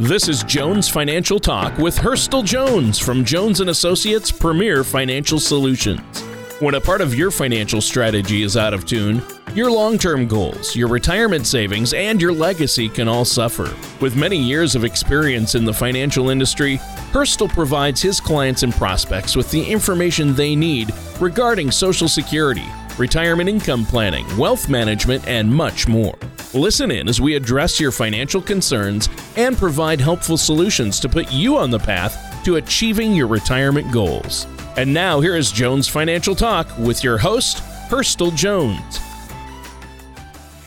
This is Jones Financial Talk with Hurstel Jones from Jones and Associates Premier Financial Solutions. When a part of your financial strategy is out of tune, your long term goals, your retirement savings, and your legacy can all suffer. With many years of experience in the financial industry, Hurstel provides his clients and prospects with the information they need regarding Social Security, retirement income planning, wealth management, and much more. Listen in as we address your financial concerns and provide helpful solutions to put you on the path to achieving your retirement goals. And now, here is Jones Financial Talk with your host, Hurstel Jones.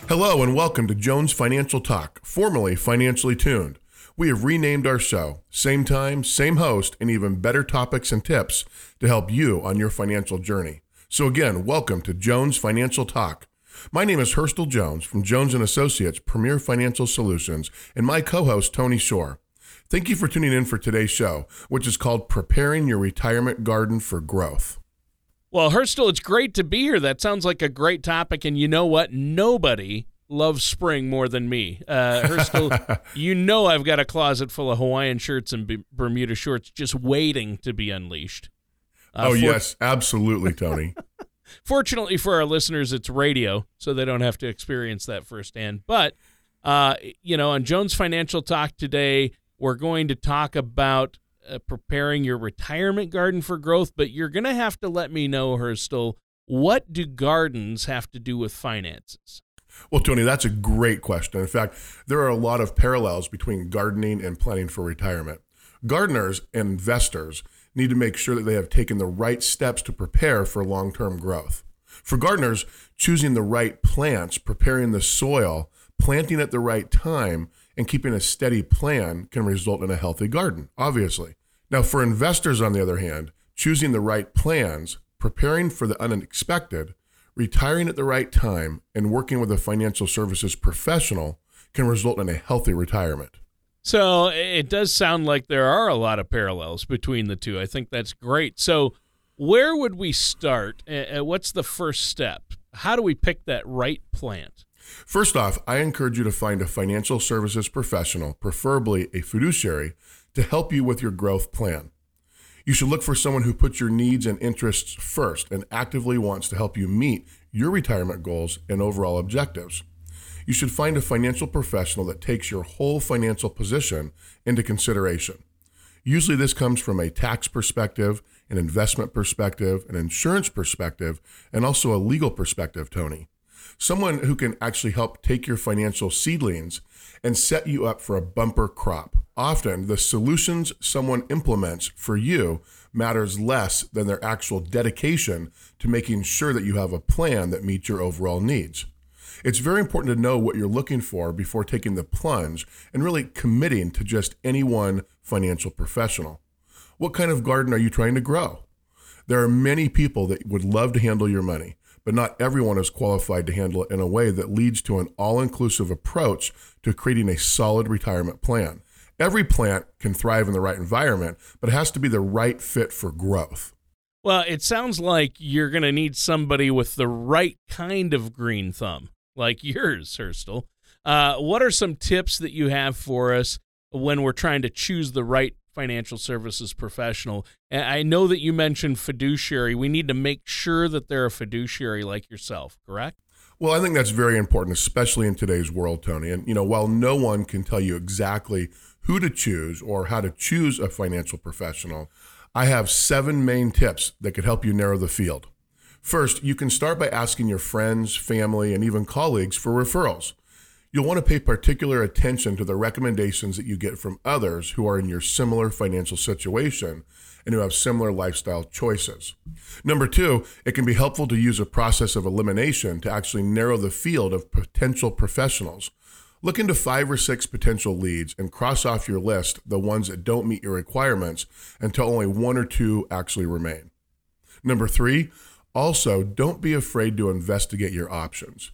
Hello, and welcome to Jones Financial Talk, formerly Financially Tuned. We have renamed our show, same time, same host, and even better topics and tips to help you on your financial journey. So again, welcome to Jones Financial Talk. My name is Hurstel Jones from Jones and Associates Premier Financial Solutions, and my co-host Tony Shore. Thank you for tuning in for today's show, which is called Preparing Your Retirement Garden for Growth. Well, Hurstel, it's great to be here. That sounds like a great topic. And you know what? Nobody loves spring more than me. Uh, Hurstel, you know I've got a closet full of Hawaiian shirts and Bermuda shorts just waiting to be unleashed. Uh, oh, for- yes, absolutely, Tony. Fortunately for our listeners, it's radio, so they don't have to experience that firsthand. But, uh, you know, on Jones Financial Talk today, we're going to talk about uh, preparing your retirement garden for growth, but you're going to have to let me know, Hurstel, what do gardens have to do with finances? Well, Tony, that's a great question. In fact, there are a lot of parallels between gardening and planning for retirement. Gardeners and investors need to make sure that they have taken the right steps to prepare for long term growth. For gardeners, choosing the right plants, preparing the soil, planting at the right time, and keeping a steady plan can result in a healthy garden, obviously. Now, for investors, on the other hand, choosing the right plans, preparing for the unexpected, retiring at the right time, and working with a financial services professional can result in a healthy retirement. So it does sound like there are a lot of parallels between the two. I think that's great. So, where would we start? What's the first step? How do we pick that right plant? First off, I encourage you to find a financial services professional, preferably a fiduciary, to help you with your growth plan. You should look for someone who puts your needs and interests first and actively wants to help you meet your retirement goals and overall objectives. You should find a financial professional that takes your whole financial position into consideration. Usually, this comes from a tax perspective, an investment perspective, an insurance perspective, and also a legal perspective, Tony someone who can actually help take your financial seedlings and set you up for a bumper crop. Often, the solutions someone implements for you matters less than their actual dedication to making sure that you have a plan that meets your overall needs. It's very important to know what you're looking for before taking the plunge and really committing to just any one financial professional. What kind of garden are you trying to grow? There are many people that would love to handle your money but not everyone is qualified to handle it in a way that leads to an all inclusive approach to creating a solid retirement plan. Every plant can thrive in the right environment, but it has to be the right fit for growth. Well, it sounds like you're going to need somebody with the right kind of green thumb, like yours, Hurstel. Uh, what are some tips that you have for us when we're trying to choose the right financial services professional. And I know that you mentioned fiduciary. We need to make sure that they're a fiduciary like yourself, correct? Well, I think that's very important, especially in today's world, Tony. And, you know, while no one can tell you exactly who to choose or how to choose a financial professional, I have seven main tips that could help you narrow the field. First, you can start by asking your friends, family, and even colleagues for referrals. You'll want to pay particular attention to the recommendations that you get from others who are in your similar financial situation and who have similar lifestyle choices. Number two, it can be helpful to use a process of elimination to actually narrow the field of potential professionals. Look into five or six potential leads and cross off your list the ones that don't meet your requirements until only one or two actually remain. Number three, also don't be afraid to investigate your options.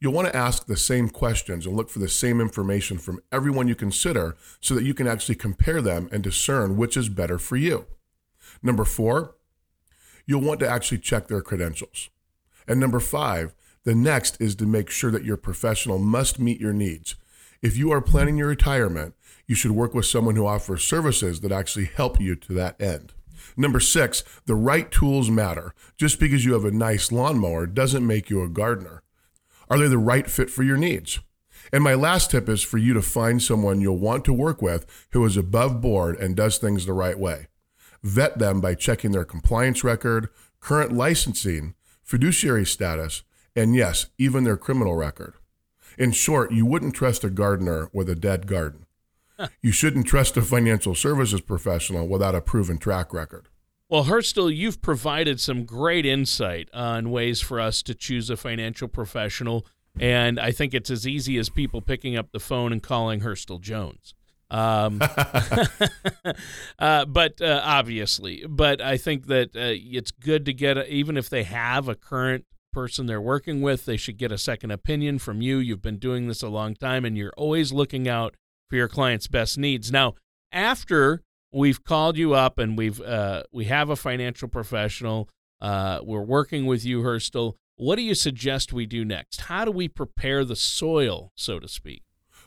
You'll want to ask the same questions and look for the same information from everyone you consider so that you can actually compare them and discern which is better for you. Number four, you'll want to actually check their credentials. And number five, the next is to make sure that your professional must meet your needs. If you are planning your retirement, you should work with someone who offers services that actually help you to that end. Number six, the right tools matter. Just because you have a nice lawnmower doesn't make you a gardener. Are they the right fit for your needs? And my last tip is for you to find someone you'll want to work with who is above board and does things the right way. Vet them by checking their compliance record, current licensing, fiduciary status, and yes, even their criminal record. In short, you wouldn't trust a gardener with a dead garden. You shouldn't trust a financial services professional without a proven track record. Well, Hurstel, you've provided some great insight on ways for us to choose a financial professional. And I think it's as easy as people picking up the phone and calling Hurstel Jones. Um, uh, but uh, obviously, but I think that uh, it's good to get, a, even if they have a current person they're working with, they should get a second opinion from you. You've been doing this a long time and you're always looking out for your client's best needs. Now, after we've called you up and we've uh, we have a financial professional, uh, we're working with you, Hurstel. What do you suggest we do next? How do we prepare the soil, so to speak?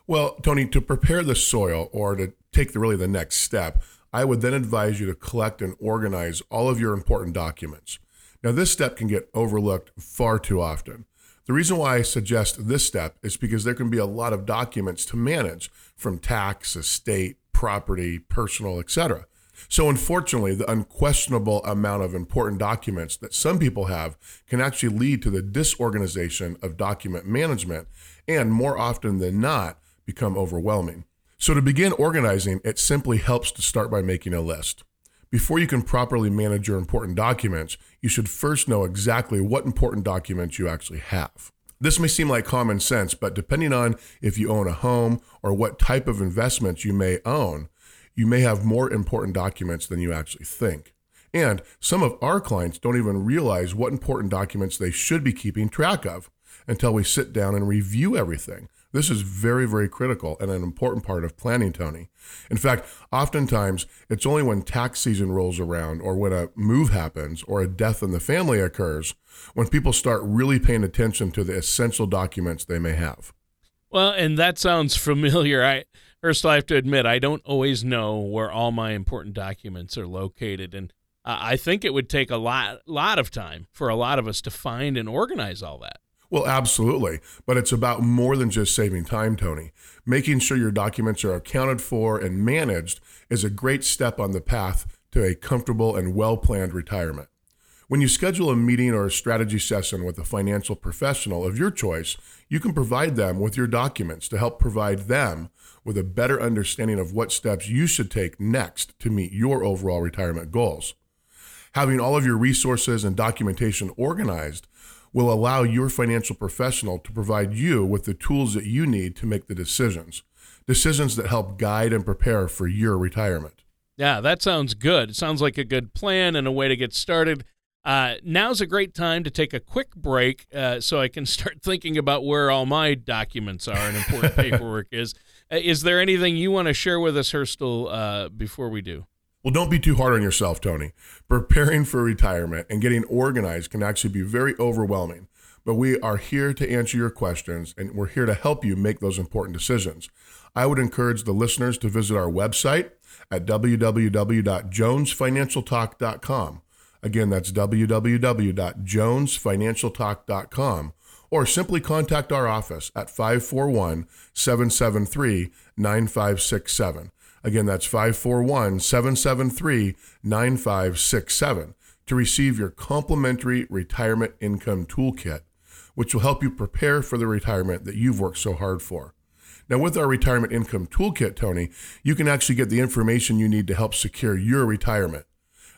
Well, Tony, to prepare the soil or to take the, really the next step, I would then advise you to collect and organize all of your important documents. Now, this step can get overlooked far too often. The reason why I suggest this step is because there can be a lot of documents to manage from tax, estate, property, personal, etc. So, unfortunately, the unquestionable amount of important documents that some people have can actually lead to the disorganization of document management and, more often than not, become overwhelming. So, to begin organizing, it simply helps to start by making a list. Before you can properly manage your important documents, you should first know exactly what important documents you actually have. This may seem like common sense, but depending on if you own a home or what type of investments you may own, you may have more important documents than you actually think. And some of our clients don't even realize what important documents they should be keeping track of until we sit down and review everything. This is very, very critical and an important part of planning, Tony. In fact, oftentimes it's only when tax season rolls around or when a move happens or a death in the family occurs when people start really paying attention to the essential documents they may have. Well, and that sounds familiar. I first I have to admit I don't always know where all my important documents are located and I think it would take a lot lot of time for a lot of us to find and organize all that. Well, absolutely. But it's about more than just saving time, Tony. Making sure your documents are accounted for and managed is a great step on the path to a comfortable and well planned retirement. When you schedule a meeting or a strategy session with a financial professional of your choice, you can provide them with your documents to help provide them with a better understanding of what steps you should take next to meet your overall retirement goals. Having all of your resources and documentation organized will allow your financial professional to provide you with the tools that you need to make the decisions, decisions that help guide and prepare for your retirement. Yeah, that sounds good. It sounds like a good plan and a way to get started. Uh, now's a great time to take a quick break uh, so I can start thinking about where all my documents are and important paperwork is. Uh, is there anything you want to share with us, Hurstel, uh, before we do? Well, don't be too hard on yourself, Tony. Preparing for retirement and getting organized can actually be very overwhelming, but we are here to answer your questions and we're here to help you make those important decisions. I would encourage the listeners to visit our website at www.jonesfinancialtalk.com. Again, that's www.jonesfinancialtalk.com or simply contact our office at 541 773 9567. Again, that's 541 773 9567 to receive your complimentary retirement income toolkit, which will help you prepare for the retirement that you've worked so hard for. Now, with our retirement income toolkit, Tony, you can actually get the information you need to help secure your retirement.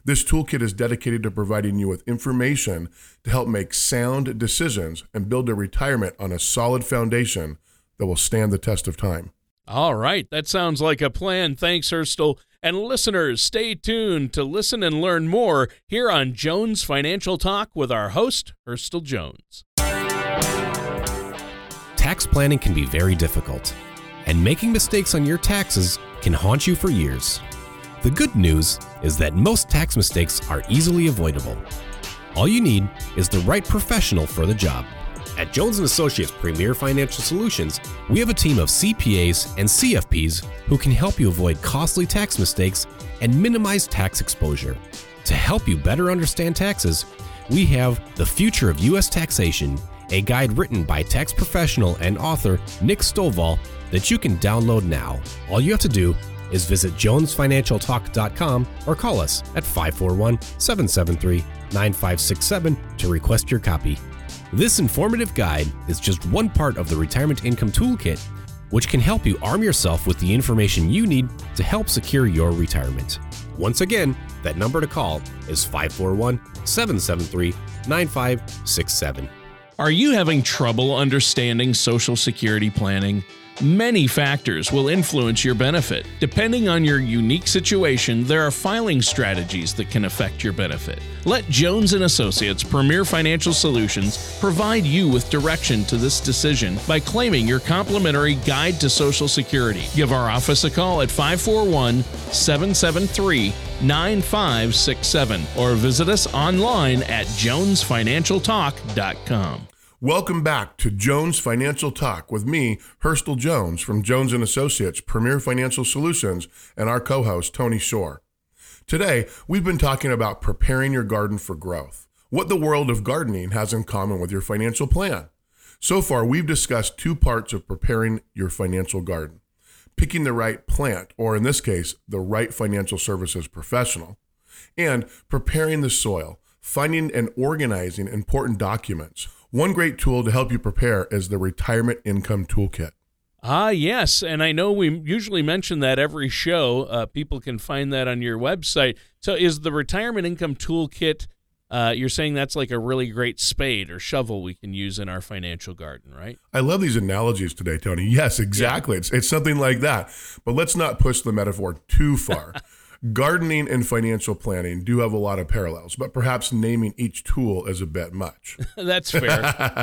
This toolkit is dedicated to providing you with information to help make sound decisions and build a retirement on a solid foundation that will stand the test of time. All right, that sounds like a plan. Thanks, Hurstel. And listeners, stay tuned to listen and learn more here on Jones Financial Talk with our host, Hurstel Jones. Tax planning can be very difficult, and making mistakes on your taxes can haunt you for years. The good news is that most tax mistakes are easily avoidable. All you need is the right professional for the job. At Jones & Associates Premier Financial Solutions, we have a team of CPAs and CFPs who can help you avoid costly tax mistakes and minimize tax exposure. To help you better understand taxes, we have The Future of U.S. Taxation, a guide written by tax professional and author Nick Stovall that you can download now. All you have to do is visit jonesfinancialtalk.com or call us at 541 773 9567 to request your copy. This informative guide is just one part of the Retirement Income Toolkit, which can help you arm yourself with the information you need to help secure your retirement. Once again, that number to call is 541 773 9567. Are you having trouble understanding Social Security planning? Many factors will influence your benefit. Depending on your unique situation, there are filing strategies that can affect your benefit. Let Jones and Associates Premier Financial Solutions provide you with direction to this decision by claiming your complimentary guide to Social Security. Give our office a call at 541-773 9567 or visit us online at jonesfinancialtalk.com. Welcome back to Jones Financial Talk with me, Hurstel Jones from Jones and Associates Premier Financial Solutions and our co-host Tony Shore. Today, we've been talking about preparing your garden for growth. What the world of gardening has in common with your financial plan. So far, we've discussed two parts of preparing your financial garden. Picking the right plant, or in this case, the right financial services professional, and preparing the soil, finding and organizing important documents one great tool to help you prepare is the Retirement Income Toolkit. Ah, yes. And I know we usually mention that every show. Uh, people can find that on your website. So, is the Retirement Income Toolkit, uh, you're saying that's like a really great spade or shovel we can use in our financial garden, right? I love these analogies today, Tony. Yes, exactly. Yeah. It's, it's something like that. But let's not push the metaphor too far. Gardening and financial planning do have a lot of parallels, but perhaps naming each tool is a bit much. That's fair.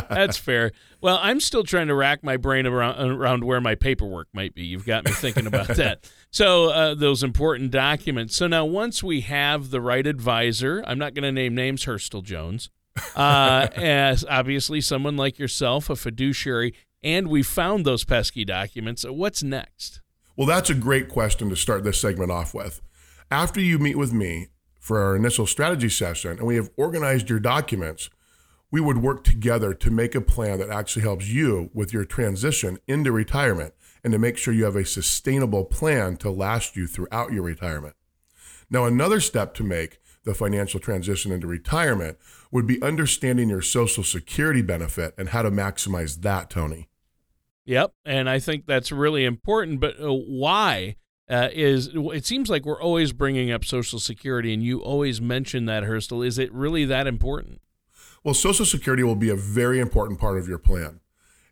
That's fair. Well, I'm still trying to rack my brain around, around where my paperwork might be. You've got me thinking about that. So, uh, those important documents. So, now once we have the right advisor, I'm not going to name names, Hurstel Jones, uh, as obviously someone like yourself, a fiduciary, and we found those pesky documents, what's next? Well, that's a great question to start this segment off with. After you meet with me for our initial strategy session and we have organized your documents, we would work together to make a plan that actually helps you with your transition into retirement and to make sure you have a sustainable plan to last you throughout your retirement. Now, another step to make the financial transition into retirement would be understanding your Social Security benefit and how to maximize that, Tony. Yep. And I think that's really important. But uh, why uh, is it seems like we're always bringing up Social Security, and you always mention that, Hurstel. Is it really that important? Well, Social Security will be a very important part of your plan.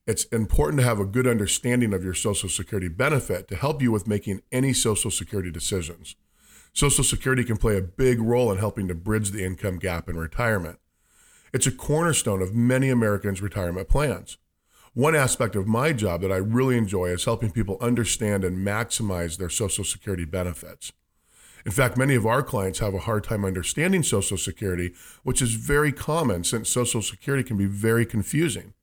It's important to have a good understanding of your Social Security benefit to help you with making any Social Security decisions. Social Security can play a big role in helping to bridge the income gap in retirement. It's a cornerstone of many Americans' retirement plans. One aspect of my job that I really enjoy is helping people understand and maximize their Social Security benefits. In fact, many of our clients have a hard time understanding Social Security, which is very common since Social Security can be very confusing.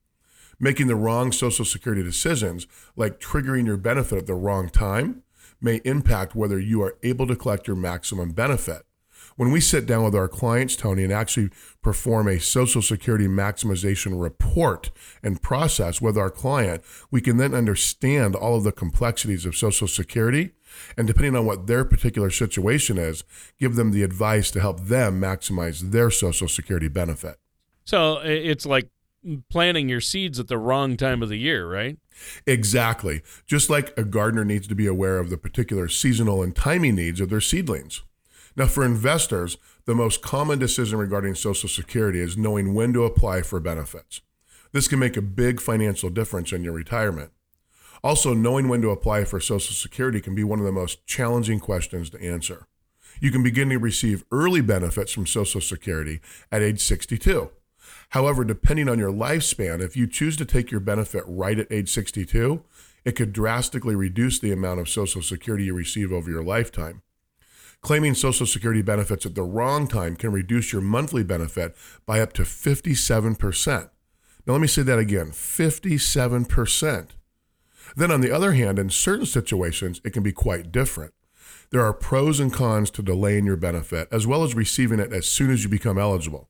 Making the wrong Social Security decisions, like triggering your benefit at the wrong time, may impact whether you are able to collect your maximum benefit when we sit down with our clients, Tony, and actually perform a Social Security maximization report and process with our client, we can then understand all of the complexities of Social Security. And depending on what their particular situation is, give them the advice to help them maximize their Social Security benefit. So it's like planting your seeds at the wrong time of the year, right? Exactly. Just like a gardener needs to be aware of the particular seasonal and timing needs of their seedlings. Now, for investors, the most common decision regarding Social Security is knowing when to apply for benefits. This can make a big financial difference in your retirement. Also, knowing when to apply for Social Security can be one of the most challenging questions to answer. You can begin to receive early benefits from Social Security at age 62. However, depending on your lifespan, if you choose to take your benefit right at age 62, it could drastically reduce the amount of Social Security you receive over your lifetime. Claiming Social Security benefits at the wrong time can reduce your monthly benefit by up to 57%. Now, let me say that again 57%. Then, on the other hand, in certain situations, it can be quite different. There are pros and cons to delaying your benefit, as well as receiving it as soon as you become eligible.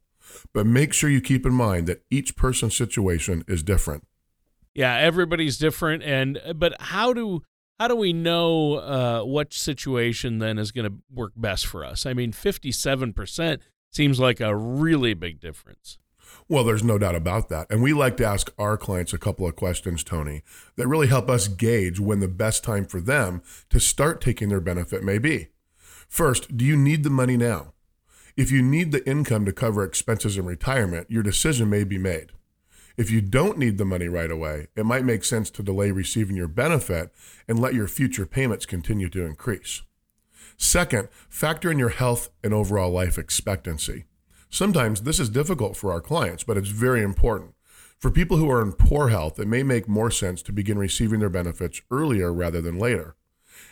But make sure you keep in mind that each person's situation is different. Yeah, everybody's different, and but how do how do we know uh, what situation then is going to work best for us? I mean, fifty-seven percent seems like a really big difference. Well, there's no doubt about that. And we like to ask our clients a couple of questions, Tony, that really help us gauge when the best time for them to start taking their benefit may be. First, do you need the money now? If you need the income to cover expenses in retirement, your decision may be made. If you don't need the money right away, it might make sense to delay receiving your benefit and let your future payments continue to increase. Second, factor in your health and overall life expectancy. Sometimes this is difficult for our clients, but it's very important. For people who are in poor health, it may make more sense to begin receiving their benefits earlier rather than later.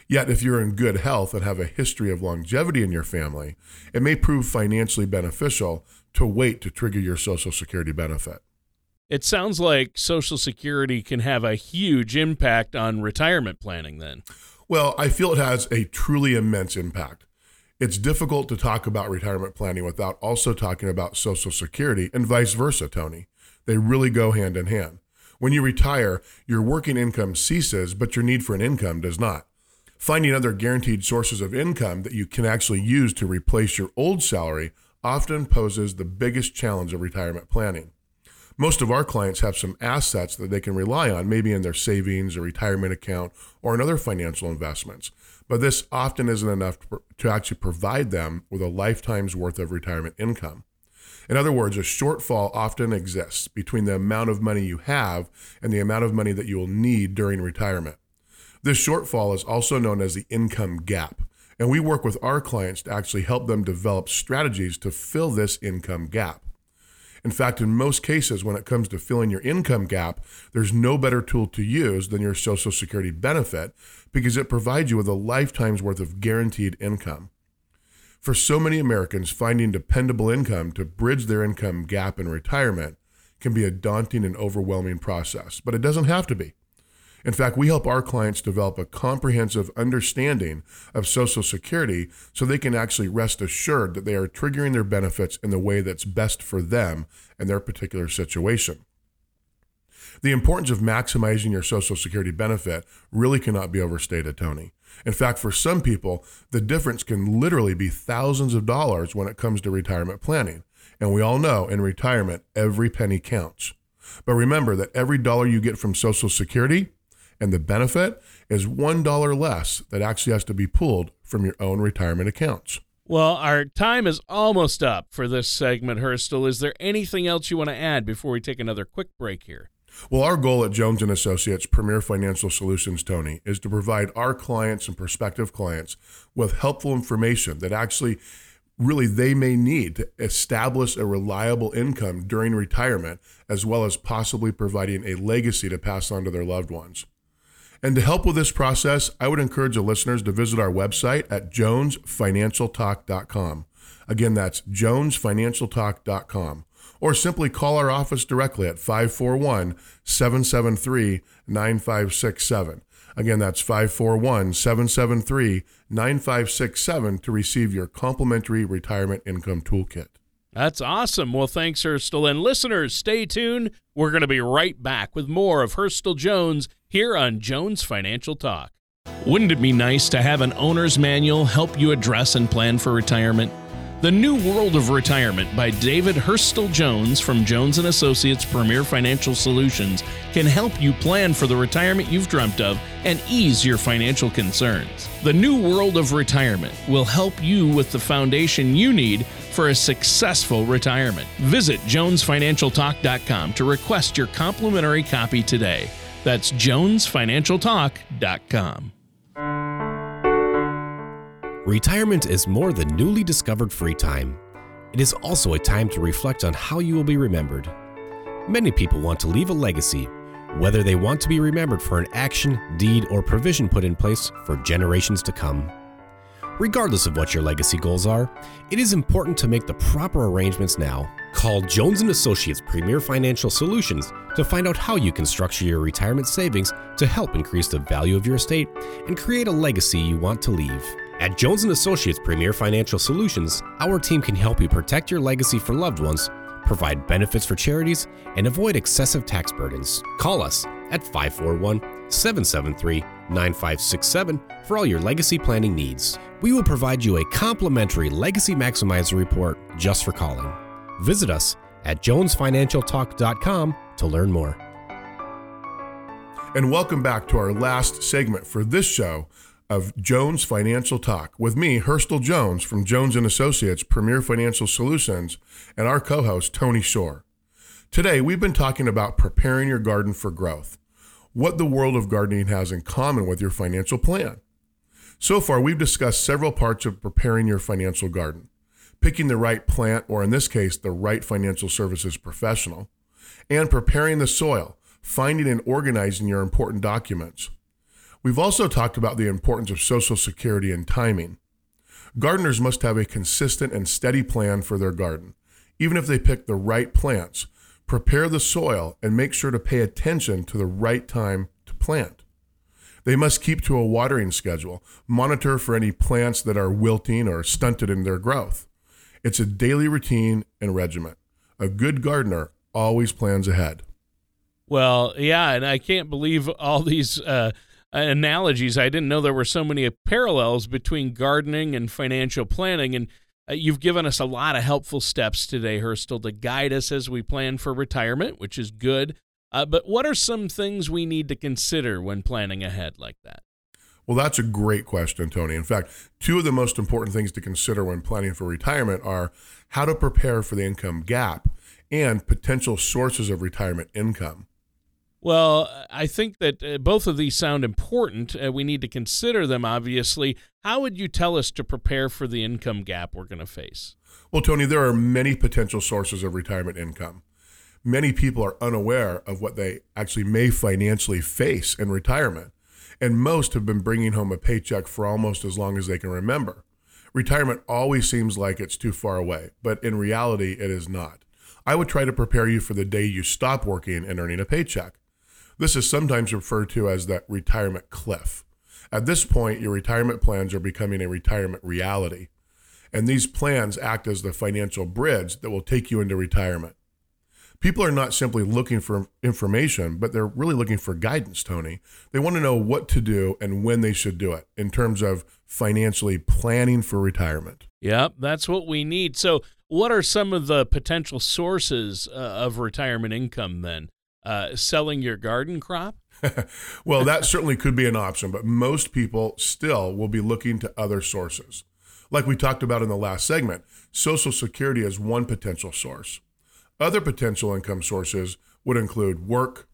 Yet, if you're in good health and have a history of longevity in your family, it may prove financially beneficial to wait to trigger your Social Security benefit. It sounds like Social Security can have a huge impact on retirement planning then. Well, I feel it has a truly immense impact. It's difficult to talk about retirement planning without also talking about Social Security and vice versa, Tony. They really go hand in hand. When you retire, your working income ceases, but your need for an income does not. Finding other guaranteed sources of income that you can actually use to replace your old salary often poses the biggest challenge of retirement planning. Most of our clients have some assets that they can rely on, maybe in their savings or retirement account or in other financial investments. But this often isn't enough to actually provide them with a lifetime's worth of retirement income. In other words, a shortfall often exists between the amount of money you have and the amount of money that you will need during retirement. This shortfall is also known as the income gap, and we work with our clients to actually help them develop strategies to fill this income gap. In fact, in most cases, when it comes to filling your income gap, there's no better tool to use than your Social Security benefit because it provides you with a lifetime's worth of guaranteed income. For so many Americans, finding dependable income to bridge their income gap in retirement can be a daunting and overwhelming process, but it doesn't have to be. In fact, we help our clients develop a comprehensive understanding of Social Security so they can actually rest assured that they are triggering their benefits in the way that's best for them and their particular situation. The importance of maximizing your Social Security benefit really cannot be overstated, Tony. In fact, for some people, the difference can literally be thousands of dollars when it comes to retirement planning. And we all know in retirement, every penny counts. But remember that every dollar you get from Social Security and the benefit is $1 less that actually has to be pulled from your own retirement accounts. Well, our time is almost up for this segment, Hurstel. Is there anything else you want to add before we take another quick break here? Well, our goal at Jones and Associates Premier Financial Solutions, Tony, is to provide our clients and prospective clients with helpful information that actually really they may need to establish a reliable income during retirement as well as possibly providing a legacy to pass on to their loved ones. And to help with this process, I would encourage the listeners to visit our website at jonesfinancialtalk.com. Again, that's jonesfinancialtalk.com. Or simply call our office directly at 541 773 9567. Again, that's 541 773 9567 to receive your complimentary retirement income toolkit. That's awesome. Well, thanks, Hurstel. And listeners, stay tuned. We're going to be right back with more of Hurstel Jones here on Jones Financial Talk. Wouldn't it be nice to have an owner's manual help you address and plan for retirement? The New World of Retirement by David Hurstel Jones from Jones and Associates Premier Financial Solutions can help you plan for the retirement you've dreamt of and ease your financial concerns. The New World of Retirement will help you with the foundation you need for a successful retirement. Visit jonesfinancialtalk.com to request your complimentary copy today. That's jonesfinancialtalk.com. Retirement is more than newly discovered free time. It is also a time to reflect on how you will be remembered. Many people want to leave a legacy, whether they want to be remembered for an action, deed, or provision put in place for generations to come. Regardless of what your legacy goals are, it is important to make the proper arrangements now Call Jones and Associates Premier Financial Solutions to find out how you can structure your retirement savings to help increase the value of your estate and create a legacy you want to leave. At Jones and Associates Premier Financial Solutions, our team can help you protect your legacy for loved ones, provide benefits for charities, and avoid excessive tax burdens. Call us at 541 773 9567 for all your legacy planning needs. We will provide you a complimentary Legacy Maximizer report just for calling. Visit us at jonesfinancialtalk.com to learn more. And welcome back to our last segment for this show of Jones Financial Talk with me, Hurstel Jones from Jones and Associates Premier Financial Solutions, and our co-host Tony Shore. Today, we've been talking about preparing your garden for growth, what the world of gardening has in common with your financial plan. So far, we've discussed several parts of preparing your financial garden picking the right plant, or in this case, the right financial services professional, and preparing the soil, finding and organizing your important documents. We've also talked about the importance of Social Security and timing. Gardeners must have a consistent and steady plan for their garden. Even if they pick the right plants, prepare the soil and make sure to pay attention to the right time to plant. They must keep to a watering schedule, monitor for any plants that are wilting or stunted in their growth. It's a daily routine and regiment. A good gardener always plans ahead. Well, yeah, and I can't believe all these uh, analogies. I didn't know there were so many parallels between gardening and financial planning. And uh, you've given us a lot of helpful steps today, Hurstel, to guide us as we plan for retirement, which is good. Uh, but what are some things we need to consider when planning ahead like that? Well, that's a great question, Tony. In fact, two of the most important things to consider when planning for retirement are how to prepare for the income gap and potential sources of retirement income. Well, I think that uh, both of these sound important. Uh, we need to consider them, obviously. How would you tell us to prepare for the income gap we're going to face? Well, Tony, there are many potential sources of retirement income. Many people are unaware of what they actually may financially face in retirement and most have been bringing home a paycheck for almost as long as they can remember. Retirement always seems like it's too far away, but in reality, it is not. I would try to prepare you for the day you stop working and earning a paycheck. This is sometimes referred to as the retirement cliff. At this point, your retirement plans are becoming a retirement reality. And these plans act as the financial bridge that will take you into retirement people are not simply looking for information, but they're really looking for guidance, Tony. They want to know what to do and when they should do it in terms of financially planning for retirement. Yep, that's what we need. So, what are some of the potential sources uh, of retirement income then? Uh, selling your garden crop? well, that certainly could be an option, but most people still will be looking to other sources. Like we talked about in the last segment, Social Security is one potential source. Other potential income sources would include work,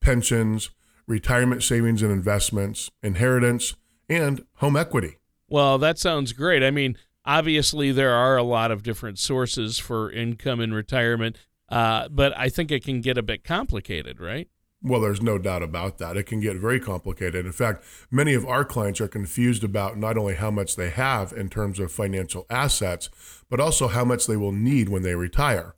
pensions, retirement savings and investments, inheritance, and home equity. Well, that sounds great. I mean, obviously, there are a lot of different sources for income in retirement, uh, but I think it can get a bit complicated, right? Well, there's no doubt about that. It can get very complicated. In fact, many of our clients are confused about not only how much they have in terms of financial assets, but also how much they will need when they retire.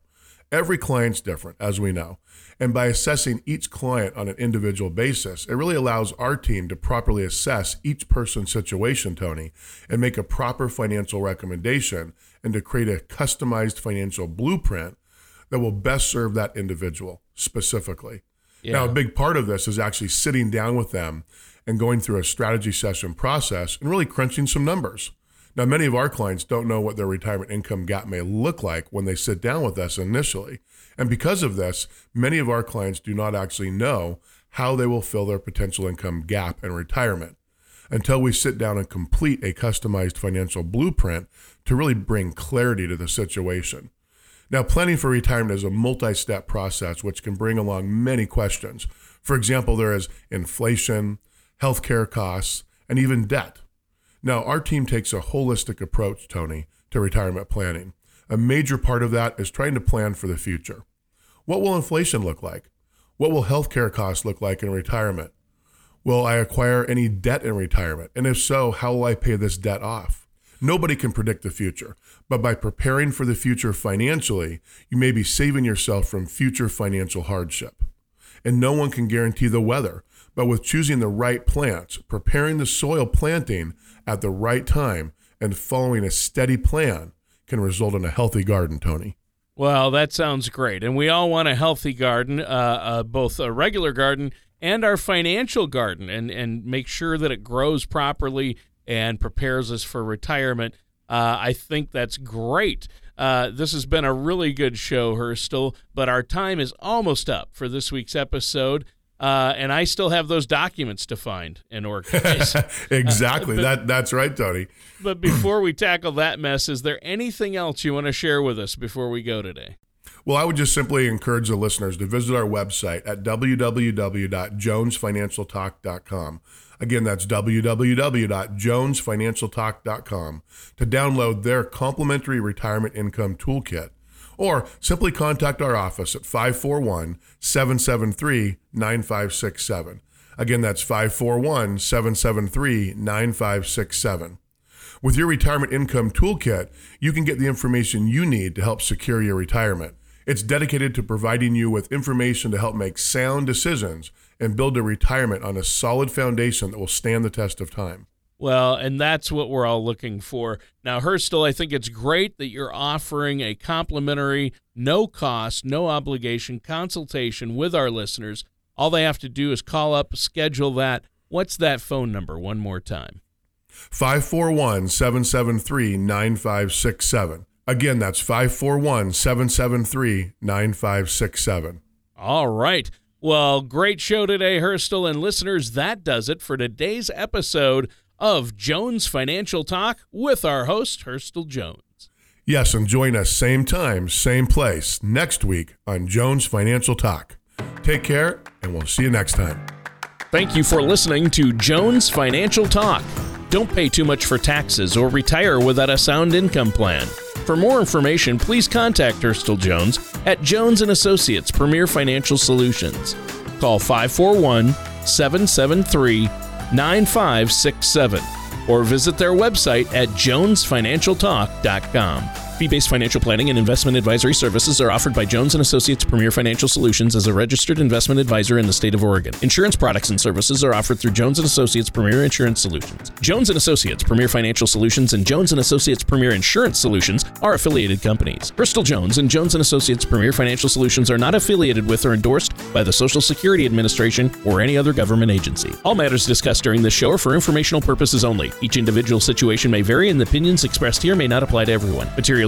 Every client's different, as we know. And by assessing each client on an individual basis, it really allows our team to properly assess each person's situation, Tony, and make a proper financial recommendation and to create a customized financial blueprint that will best serve that individual specifically. Yeah. Now, a big part of this is actually sitting down with them and going through a strategy session process and really crunching some numbers. Now, many of our clients don't know what their retirement income gap may look like when they sit down with us initially. And because of this, many of our clients do not actually know how they will fill their potential income gap in retirement until we sit down and complete a customized financial blueprint to really bring clarity to the situation. Now, planning for retirement is a multi step process which can bring along many questions. For example, there is inflation, healthcare costs, and even debt. Now, our team takes a holistic approach, Tony, to retirement planning. A major part of that is trying to plan for the future. What will inflation look like? What will healthcare costs look like in retirement? Will I acquire any debt in retirement? And if so, how will I pay this debt off? Nobody can predict the future, but by preparing for the future financially, you may be saving yourself from future financial hardship. And no one can guarantee the weather, but with choosing the right plants, preparing the soil planting at the right time, and following a steady plan can result in a healthy garden, Tony. Well, that sounds great. And we all want a healthy garden, uh, uh, both a regular garden and our financial garden, and, and make sure that it grows properly and prepares us for retirement. Uh, I think that's great. Uh, this has been a really good show, Hurstel, but our time is almost up for this week's episode. Uh, and I still have those documents to find and organize. exactly. But, that that's right, Tony. but before we tackle that mess, is there anything else you want to share with us before we go today? Well, I would just simply encourage the listeners to visit our website at www.jonesfinancialtalk.com. Again, that's www.jonesfinancialtalk.com to download their complimentary retirement income toolkit. Or simply contact our office at 541 773 9567. Again, that's 541 773 9567. With your retirement income toolkit, you can get the information you need to help secure your retirement. It's dedicated to providing you with information to help make sound decisions and build a retirement on a solid foundation that will stand the test of time. Well, and that's what we're all looking for. Now, Hurstel, I think it's great that you're offering a complimentary, no cost, no obligation consultation with our listeners. All they have to do is call up, schedule that. What's that phone number one more time? 541 773 9567. Again, that's 541 773 9567. All right. Well, great show today, Hurstel. And listeners, that does it for today's episode of Jones Financial Talk with our host, Hurstel Jones. Yes, and join us same time, same place next week on Jones Financial Talk. Take care, and we'll see you next time. Thank you for listening to Jones Financial Talk. Don't pay too much for taxes or retire without a sound income plan. For more information, please contact Hurstel Jones at Jones and Associates Premier Financial Solutions. Call 541 773 9567 or visit their website at jonesfinancialtalk.com. Fee-based financial planning and investment advisory services are offered by Jones and Associates Premier Financial Solutions as a registered investment advisor in the state of Oregon. Insurance products and services are offered through Jones and Associates Premier Insurance Solutions. Jones and Associates Premier Financial Solutions and Jones and Associates Premier Insurance Solutions are affiliated companies. Hurstel Jones and Jones Associates Premier Financial Solutions are not affiliated with or endorsed by the Social Security Administration or any other government agency. All matters discussed during this show are for informational purposes only. Each individual situation may vary and the opinions expressed here may not apply to everyone. Material